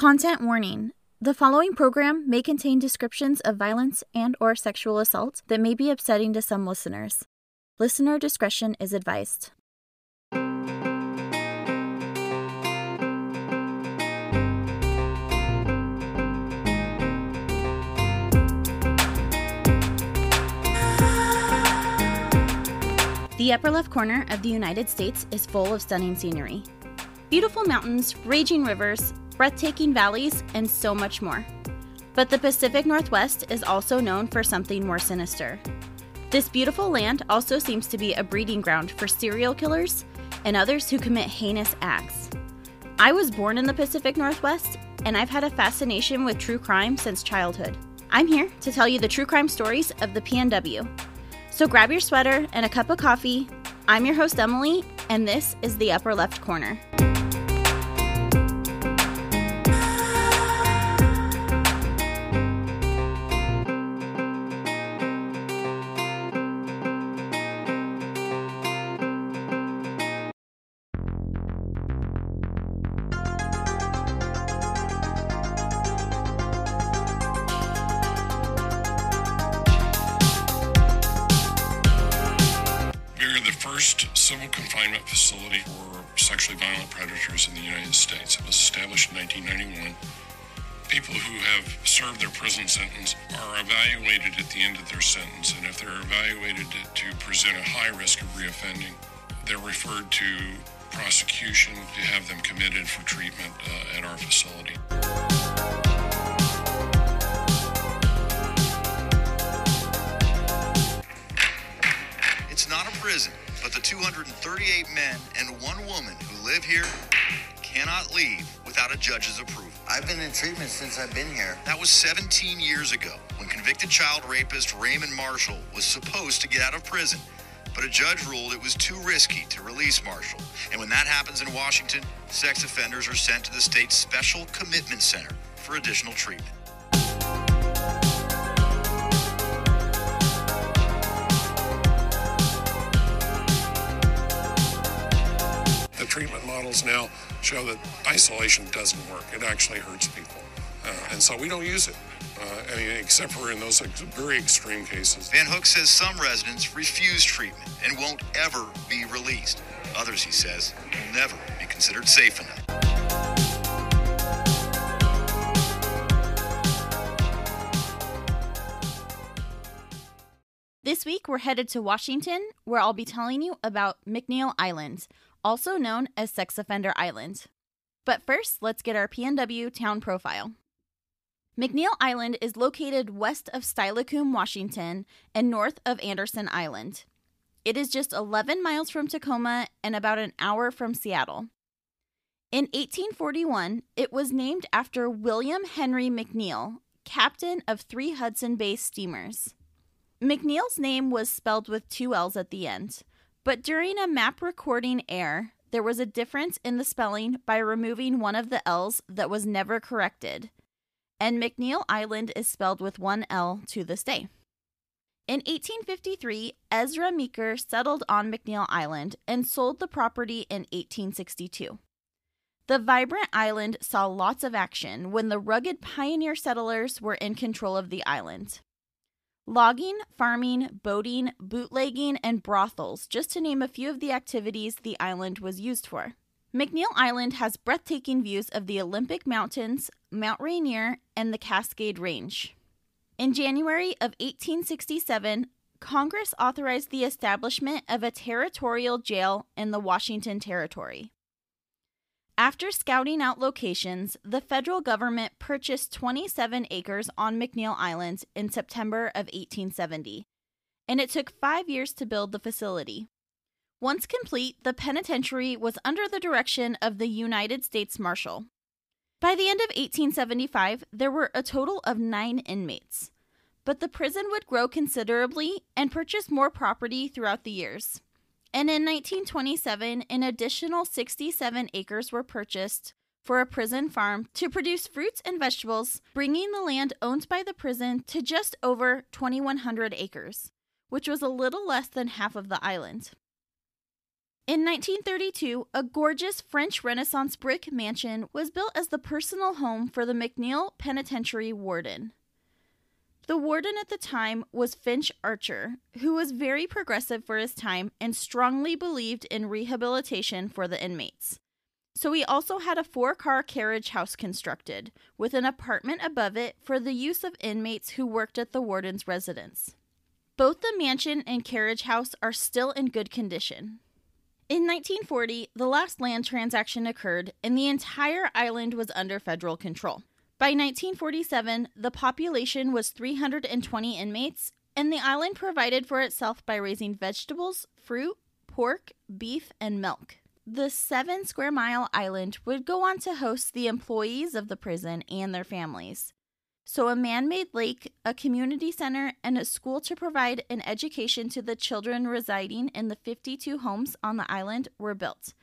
Content warning. The following program may contain descriptions of violence and or sexual assault that may be upsetting to some listeners. Listener discretion is advised. The upper left corner of the United States is full of stunning scenery. Beautiful mountains, raging rivers, breathtaking valleys, and so much more. But the Pacific Northwest is also known for something more sinister. This beautiful land also seems to be a breeding ground for serial killers and others who commit heinous acts. I was born in the Pacific Northwest, and I've had a fascination with true crime since childhood. I'm here to tell you the true crime stories of the PNW. So grab your sweater and a cup of coffee. I'm your host, Emily, and this is the upper left corner. Have served their prison sentence are evaluated at the end of their sentence, and if they're evaluated to present a high risk of reoffending, they're referred to prosecution to have them committed for treatment uh, at our facility. It's not a prison, but the 238 men and one woman who live here cannot leave without a judge's approval. I've been in treatment since I've been here. That was 17 years ago when convicted child rapist Raymond Marshall was supposed to get out of prison. But a judge ruled it was too risky to release Marshall. And when that happens in Washington, sex offenders are sent to the state's Special Commitment Center for additional treatment. The treatment models now show that isolation doesn't work. It actually hurts people. Uh, and so we don't use it, uh, I mean, except for in those ex- very extreme cases. Van Hook says some residents refuse treatment and won't ever be released. Others, he says, will never be considered safe enough. This week, we're headed to Washington, where I'll be telling you about McNeil Island, also known as Sex Offender Island. But first, let's get our PNW town profile. McNeil Island is located west of Steilacoom, Washington, and north of Anderson Island. It is just 11 miles from Tacoma and about an hour from Seattle. In 1841, it was named after William Henry McNeil, captain of three Hudson Bay steamers. McNeil's name was spelled with two L's at the end, but during a map recording error, there was a difference in the spelling by removing one of the L's that was never corrected, and McNeil Island is spelled with one L to this day. In 1853, Ezra Meeker settled on McNeil Island and sold the property in 1862. The vibrant island saw lots of action when the rugged pioneer settlers were in control of the island. Logging, farming, boating, bootlegging, and brothels, just to name a few of the activities the island was used for. McNeil Island has breathtaking views of the Olympic Mountains, Mount Rainier, and the Cascade Range. In January of 1867, Congress authorized the establishment of a territorial jail in the Washington Territory. After scouting out locations, the federal government purchased 27 acres on McNeil Island in September of 1870, and it took five years to build the facility. Once complete, the penitentiary was under the direction of the United States Marshal. By the end of 1875, there were a total of nine inmates, but the prison would grow considerably and purchase more property throughout the years. And in 1927, an additional 67 acres were purchased for a prison farm to produce fruits and vegetables, bringing the land owned by the prison to just over 2,100 acres, which was a little less than half of the island. In 1932, a gorgeous French Renaissance brick mansion was built as the personal home for the McNeil Penitentiary warden. The warden at the time was Finch Archer, who was very progressive for his time and strongly believed in rehabilitation for the inmates. So he also had a four car carriage house constructed, with an apartment above it for the use of inmates who worked at the warden's residence. Both the mansion and carriage house are still in good condition. In 1940, the last land transaction occurred and the entire island was under federal control. By 1947, the population was 320 inmates, and the island provided for itself by raising vegetables, fruit, pork, beef, and milk. The seven square mile island would go on to host the employees of the prison and their families. So, a man made lake, a community center, and a school to provide an education to the children residing in the 52 homes on the island were built.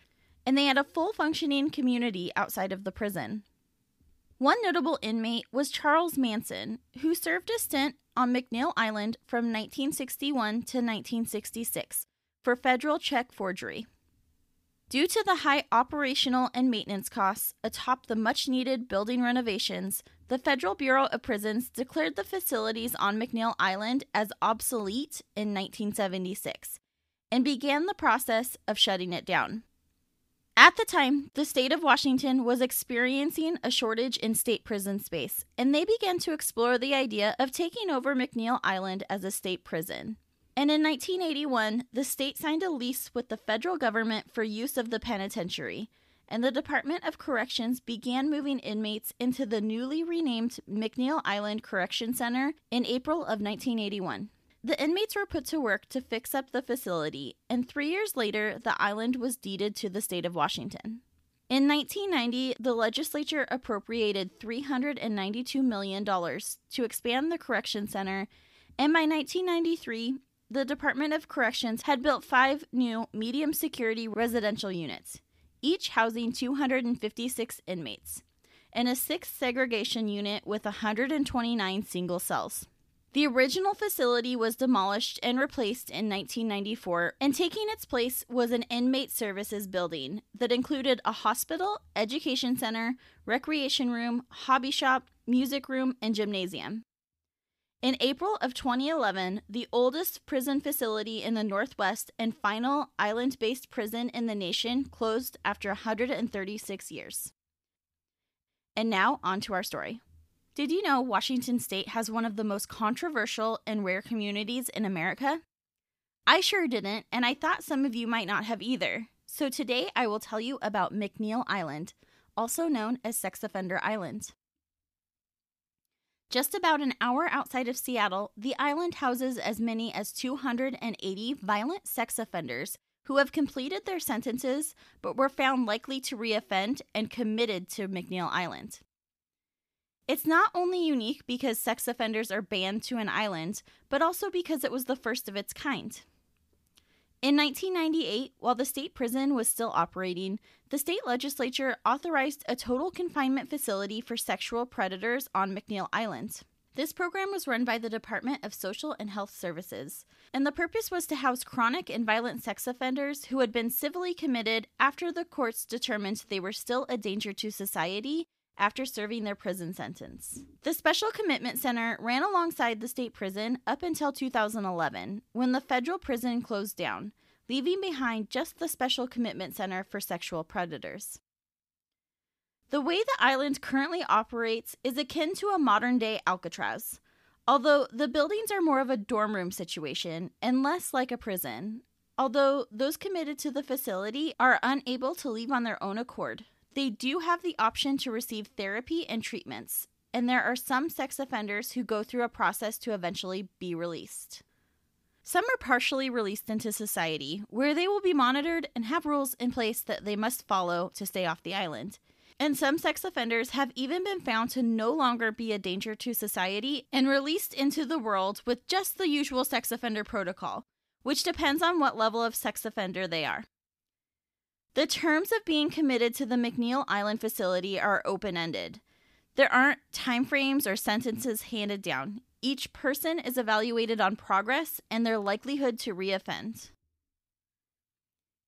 And they had a full functioning community outside of the prison. One notable inmate was Charles Manson, who served a stint on McNeil Island from 1961 to 1966 for federal check forgery. Due to the high operational and maintenance costs atop the much needed building renovations, the Federal Bureau of Prisons declared the facilities on McNeil Island as obsolete in 1976 and began the process of shutting it down. At the time, the state of Washington was experiencing a shortage in state prison space, and they began to explore the idea of taking over McNeil Island as a state prison. And in 1981, the state signed a lease with the federal government for use of the penitentiary, and the Department of Corrections began moving inmates into the newly renamed McNeil Island Correction Center in April of 1981. The inmates were put to work to fix up the facility, and three years later, the island was deeded to the state of Washington. In 1990, the legislature appropriated $392 million to expand the correction center, and by 1993, the Department of Corrections had built five new medium security residential units each housing 256 inmates, and a sixth segregation unit with 129 single cells. The original facility was demolished and replaced in 1994, and taking its place was an inmate services building that included a hospital, education center, recreation room, hobby shop, music room, and gymnasium. In April of 2011, the oldest prison facility in the Northwest and final island based prison in the nation closed after 136 years. And now, on to our story. Did you know Washington State has one of the most controversial and rare communities in America? I sure didn't, and I thought some of you might not have either. So today I will tell you about McNeil Island, also known as Sex Offender Island. Just about an hour outside of Seattle, the island houses as many as 280 violent sex offenders who have completed their sentences but were found likely to reoffend and committed to McNeil Island. It's not only unique because sex offenders are banned to an island, but also because it was the first of its kind. In 1998, while the state prison was still operating, the state legislature authorized a total confinement facility for sexual predators on McNeil Island. This program was run by the Department of Social and Health Services, and the purpose was to house chronic and violent sex offenders who had been civilly committed after the courts determined they were still a danger to society after serving their prison sentence. The Special Commitment Center ran alongside the state prison up until 2011, when the federal prison closed down, leaving behind just the Special Commitment Center for sexual predators. The way the island currently operates is akin to a modern day Alcatraz, although the buildings are more of a dorm room situation and less like a prison. Although those committed to the facility are unable to leave on their own accord, they do have the option to receive therapy and treatments, and there are some sex offenders who go through a process to eventually be released. Some are partially released into society, where they will be monitored and have rules in place that they must follow to stay off the island. And some sex offenders have even been found to no longer be a danger to society and released into the world with just the usual sex offender protocol, which depends on what level of sex offender they are. The terms of being committed to the McNeil Island facility are open ended. There aren't timeframes or sentences handed down. Each person is evaluated on progress and their likelihood to reoffend.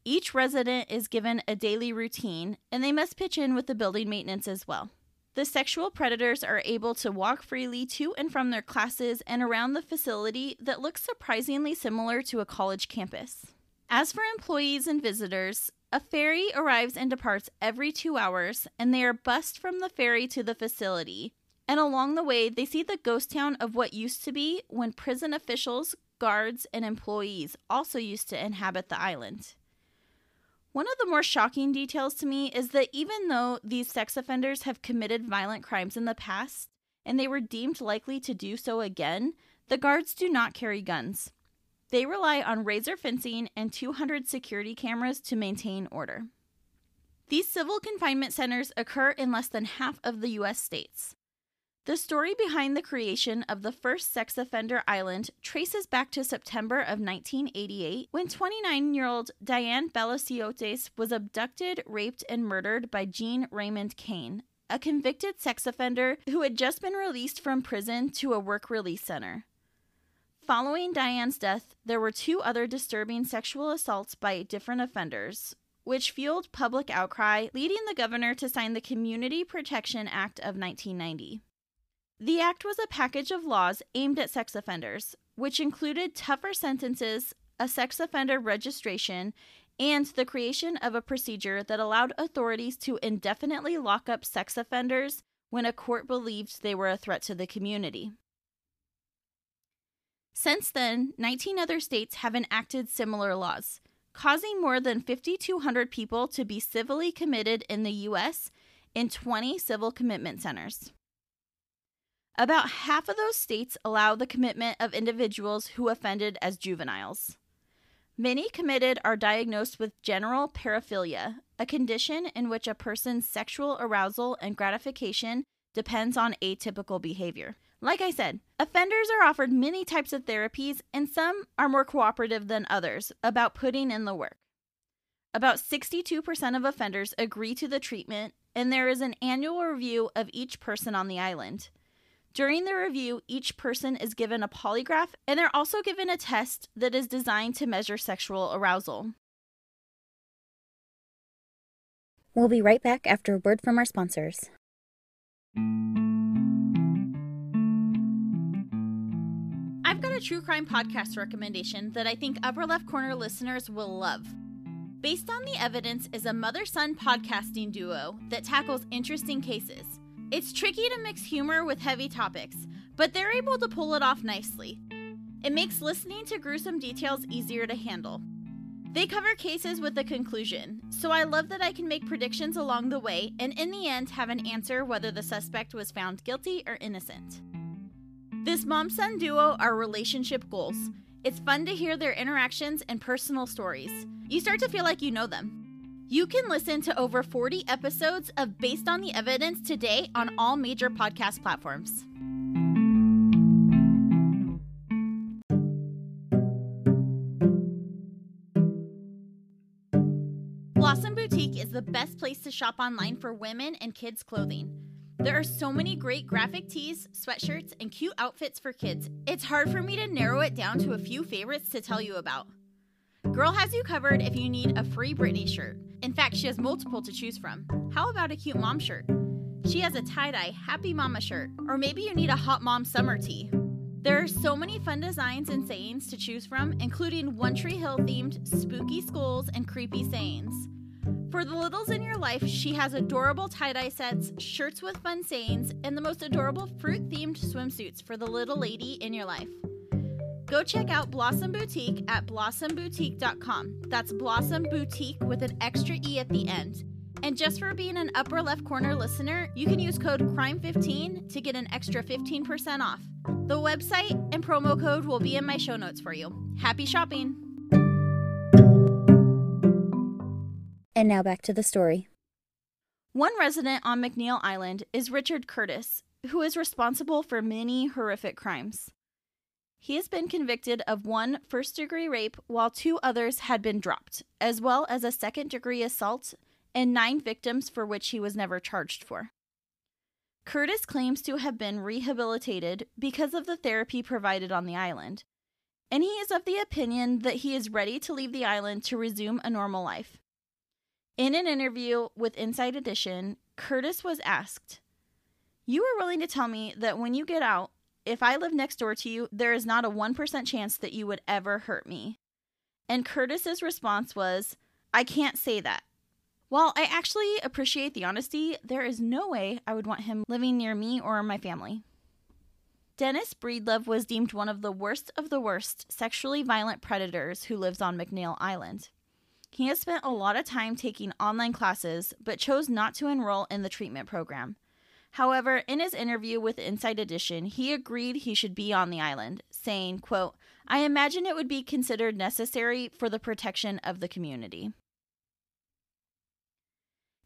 Each resident is given a daily routine, and they must pitch in with the building maintenance as well. The sexual predators are able to walk freely to and from their classes and around the facility that looks surprisingly similar to a college campus. As for employees and visitors, a ferry arrives and departs every two hours, and they are bussed from the ferry to the facility. And along the way, they see the ghost town of what used to be when prison officials, guards, and employees also used to inhabit the island. One of the more shocking details to me is that even though these sex offenders have committed violent crimes in the past and they were deemed likely to do so again, the guards do not carry guns. They rely on razor fencing and 200 security cameras to maintain order. These civil confinement centers occur in less than half of the U.S. states. The story behind the creation of the first sex offender island traces back to September of 1988 when 29 year old Diane Ballasiotes was abducted, raped, and murdered by Gene Raymond Kane, a convicted sex offender who had just been released from prison to a work release center. Following Diane's death, there were two other disturbing sexual assaults by different offenders, which fueled public outcry, leading the governor to sign the Community Protection Act of 1990. The act was a package of laws aimed at sex offenders, which included tougher sentences, a sex offender registration, and the creation of a procedure that allowed authorities to indefinitely lock up sex offenders when a court believed they were a threat to the community. Since then, 19 other states have enacted similar laws, causing more than 5,200 people to be civilly committed in the U.S. in 20 civil commitment centers. About half of those states allow the commitment of individuals who offended as juveniles. Many committed are diagnosed with general paraphilia, a condition in which a person's sexual arousal and gratification depends on atypical behavior. Like I said, offenders are offered many types of therapies, and some are more cooperative than others about putting in the work. About 62% of offenders agree to the treatment, and there is an annual review of each person on the island. During the review, each person is given a polygraph and they're also given a test that is designed to measure sexual arousal. We'll be right back after a word from our sponsors. A true crime podcast recommendation that I think upper left corner listeners will love. Based on the Evidence is a mother son podcasting duo that tackles interesting cases. It's tricky to mix humor with heavy topics, but they're able to pull it off nicely. It makes listening to gruesome details easier to handle. They cover cases with a conclusion, so I love that I can make predictions along the way and in the end have an answer whether the suspect was found guilty or innocent. This mom son duo are relationship goals. It's fun to hear their interactions and personal stories. You start to feel like you know them. You can listen to over 40 episodes of Based on the Evidence today on all major podcast platforms. Blossom Boutique is the best place to shop online for women and kids' clothing. There are so many great graphic tees, sweatshirts, and cute outfits for kids. It's hard for me to narrow it down to a few favorites to tell you about. Girl has you covered if you need a free Britney shirt. In fact, she has multiple to choose from. How about a cute mom shirt? She has a tie dye Happy Mama shirt, or maybe you need a hot mom summer tee. There are so many fun designs and sayings to choose from, including One Tree Hill themed spooky skulls and creepy sayings. For the littles in your life, she has adorable tie dye sets, shirts with fun sayings, and the most adorable fruit themed swimsuits for the little lady in your life. Go check out Blossom Boutique at blossomboutique.com. That's Blossom Boutique with an extra E at the end. And just for being an upper left corner listener, you can use code CRIME15 to get an extra 15% off. The website and promo code will be in my show notes for you. Happy shopping! And now back to the story. One resident on McNeil Island is Richard Curtis, who is responsible for many horrific crimes. He has been convicted of one first degree rape, while two others had been dropped, as well as a second degree assault and nine victims for which he was never charged for. Curtis claims to have been rehabilitated because of the therapy provided on the island. and he is of the opinion that he is ready to leave the island to resume a normal life. In an interview with Inside Edition, Curtis was asked, You are willing to tell me that when you get out, if I live next door to you, there is not a 1% chance that you would ever hurt me. And Curtis's response was, I can't say that. While I actually appreciate the honesty, there is no way I would want him living near me or my family. Dennis Breedlove was deemed one of the worst of the worst sexually violent predators who lives on McNeil Island. He has spent a lot of time taking online classes, but chose not to enroll in the treatment program. However, in his interview with Inside Edition, he agreed he should be on the island, saying, quote, I imagine it would be considered necessary for the protection of the community.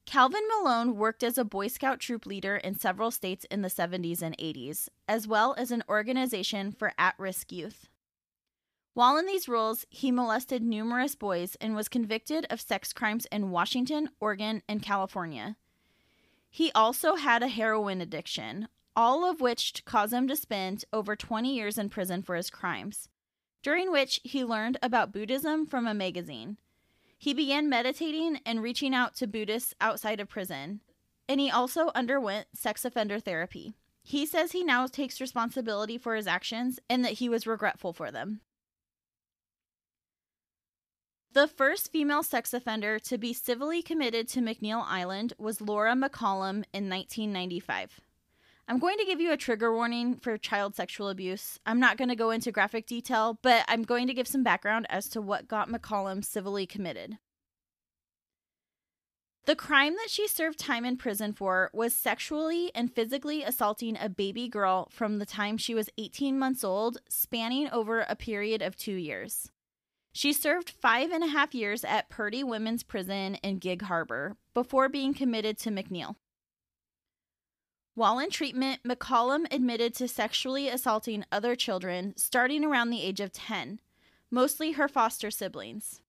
Calvin Malone worked as a Boy Scout troop leader in several states in the 70s and 80s, as well as an organization for at risk youth. While in these roles, he molested numerous boys and was convicted of sex crimes in Washington, Oregon, and California. He also had a heroin addiction, all of which caused him to spend over 20 years in prison for his crimes, during which he learned about Buddhism from a magazine. He began meditating and reaching out to Buddhists outside of prison, and he also underwent sex offender therapy. He says he now takes responsibility for his actions and that he was regretful for them. The first female sex offender to be civilly committed to McNeil Island was Laura McCollum in 1995. I'm going to give you a trigger warning for child sexual abuse. I'm not going to go into graphic detail, but I'm going to give some background as to what got McCollum civilly committed. The crime that she served time in prison for was sexually and physically assaulting a baby girl from the time she was 18 months old, spanning over a period of two years. She served five and a half years at Purdy Women's Prison in Gig Harbor before being committed to McNeil. While in treatment, McCollum admitted to sexually assaulting other children starting around the age of 10, mostly her foster siblings.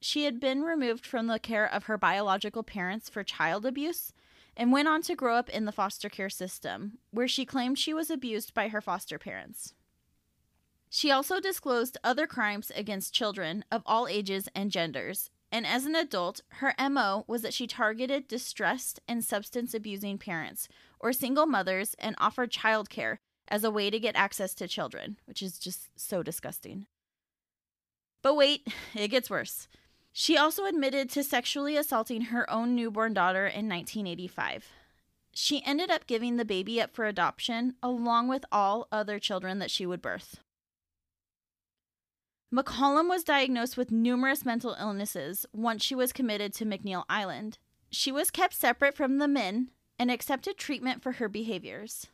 She had been removed from the care of her biological parents for child abuse and went on to grow up in the foster care system, where she claimed she was abused by her foster parents. She also disclosed other crimes against children of all ages and genders, and as an adult, her MO was that she targeted distressed and substance abusing parents or single mothers and offered childcare as a way to get access to children, which is just so disgusting. But wait, it gets worse. She also admitted to sexually assaulting her own newborn daughter in 1985. She ended up giving the baby up for adoption along with all other children that she would birth. McCollum was diagnosed with numerous mental illnesses once she was committed to McNeil Island. She was kept separate from the men and accepted treatment for her behaviors.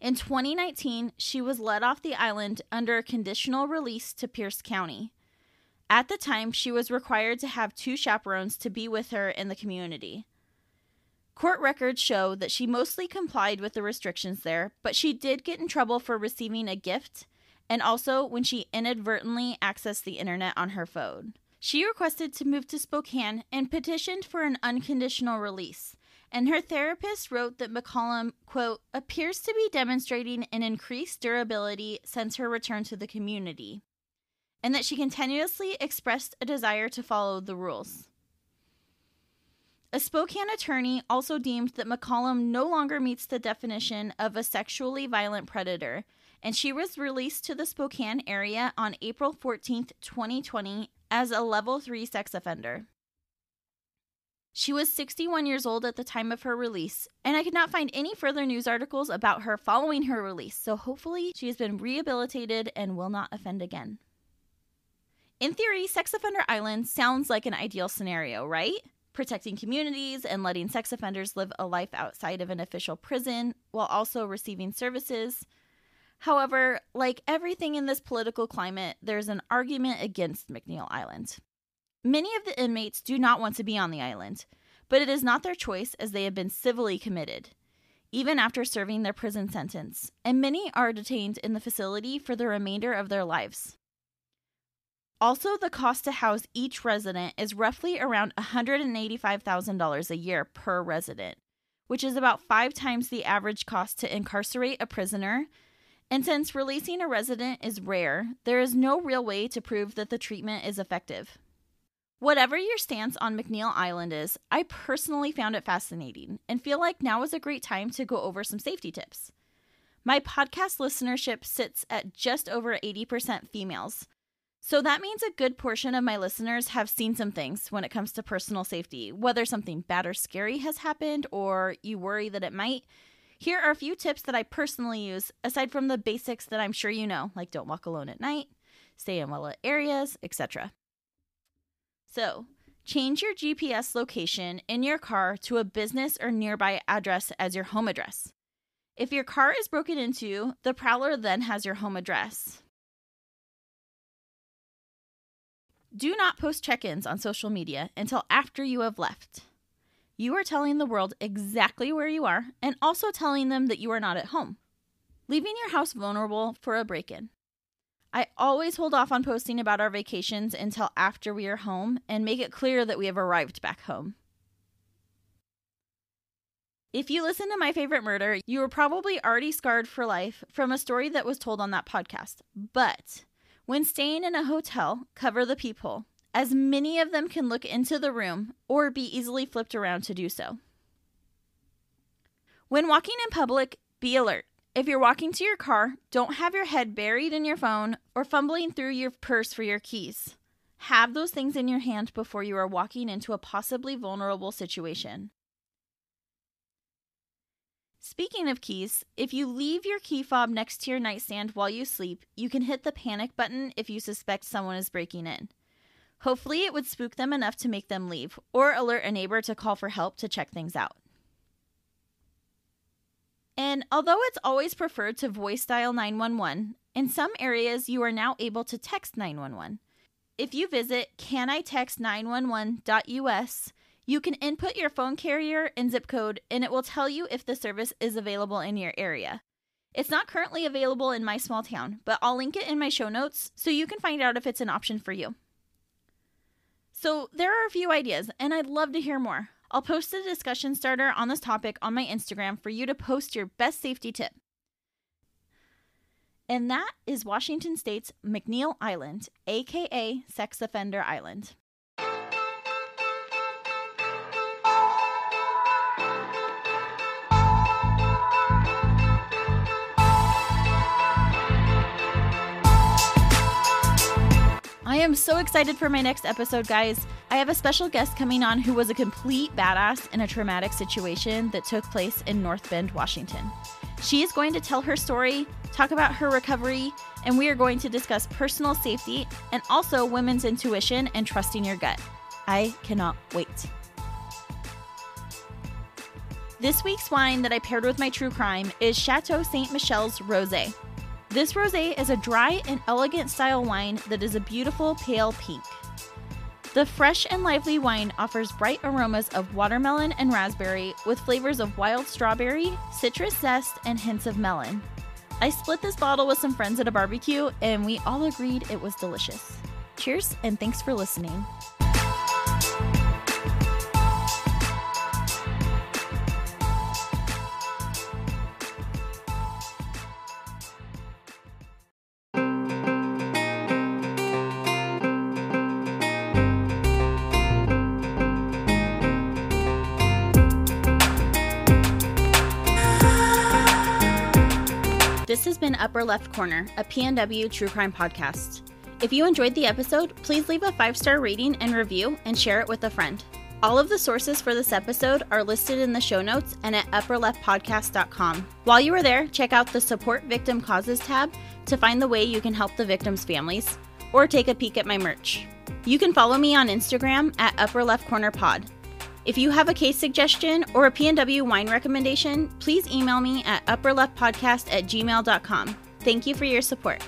In 2019, she was let off the island under a conditional release to Pierce County. At the time, she was required to have two chaperones to be with her in the community. Court records show that she mostly complied with the restrictions there, but she did get in trouble for receiving a gift and also when she inadvertently accessed the internet on her phone. She requested to move to Spokane and petitioned for an unconditional release. And her therapist wrote that McCollum, quote, appears to be demonstrating an increased durability since her return to the community, and that she continuously expressed a desire to follow the rules. A Spokane attorney also deemed that McCollum no longer meets the definition of a sexually violent predator and she was released to the Spokane area on April 14th, 2020, as a level 3 sex offender. She was 61 years old at the time of her release, and I could not find any further news articles about her following her release, so hopefully she has been rehabilitated and will not offend again. In theory, Sex Offender Island sounds like an ideal scenario, right? Protecting communities and letting sex offenders live a life outside of an official prison while also receiving services However, like everything in this political climate, there's an argument against McNeil Island. Many of the inmates do not want to be on the island, but it is not their choice as they have been civilly committed, even after serving their prison sentence, and many are detained in the facility for the remainder of their lives. Also, the cost to house each resident is roughly around $185,000 a year per resident, which is about five times the average cost to incarcerate a prisoner And since releasing a resident is rare, there is no real way to prove that the treatment is effective. Whatever your stance on McNeil Island is, I personally found it fascinating and feel like now is a great time to go over some safety tips. My podcast listenership sits at just over 80% females. So that means a good portion of my listeners have seen some things when it comes to personal safety, whether something bad or scary has happened or you worry that it might. Here are a few tips that I personally use, aside from the basics that I'm sure you know, like don't walk alone at night, stay in well lit areas, etc. So, change your GPS location in your car to a business or nearby address as your home address. If your car is broken into, the prowler then has your home address. Do not post check ins on social media until after you have left. You are telling the world exactly where you are and also telling them that you are not at home, leaving your house vulnerable for a break in. I always hold off on posting about our vacations until after we are home and make it clear that we have arrived back home. If you listen to My Favorite Murder, you were probably already scarred for life from a story that was told on that podcast. But when staying in a hotel, cover the peephole, as many of them can look into the room or be easily flipped around to do so. When walking in public, be alert. If you're walking to your car, don't have your head buried in your phone or fumbling through your purse for your keys. Have those things in your hand before you are walking into a possibly vulnerable situation. Speaking of keys, if you leave your key fob next to your nightstand while you sleep, you can hit the panic button if you suspect someone is breaking in. Hopefully, it would spook them enough to make them leave or alert a neighbor to call for help to check things out. And although it's always preferred to voice dial 911, in some areas you are now able to text 911. If you visit canitext911.us, you can input your phone carrier and zip code, and it will tell you if the service is available in your area. It's not currently available in my small town, but I'll link it in my show notes so you can find out if it's an option for you. So, there are a few ideas, and I'd love to hear more. I'll post a discussion starter on this topic on my Instagram for you to post your best safety tip. And that is Washington State's McNeil Island, aka Sex Offender Island. I am so excited for my next episode, guys. I have a special guest coming on who was a complete badass in a traumatic situation that took place in North Bend, Washington. She is going to tell her story, talk about her recovery, and we are going to discuss personal safety and also women's intuition and trusting your gut. I cannot wait. This week's wine that I paired with my true crime is Chateau Saint Michelle's Rosé. This rosé is a dry and elegant style wine that is a beautiful pale pink. The fresh and lively wine offers bright aromas of watermelon and raspberry with flavors of wild strawberry, citrus zest, and hints of melon. I split this bottle with some friends at a barbecue and we all agreed it was delicious. Cheers and thanks for listening. Upper Left Corner, a PNW true crime podcast. If you enjoyed the episode, please leave a five star rating and review and share it with a friend. All of the sources for this episode are listed in the show notes and at upperleftpodcast.com. While you are there, check out the Support Victim Causes tab to find the way you can help the victims' families, or take a peek at my merch. You can follow me on Instagram at Upper Left Corner Pod. If you have a case suggestion or a PNW wine recommendation, please email me at upperleftpodcast at gmail.com. Thank you for your support.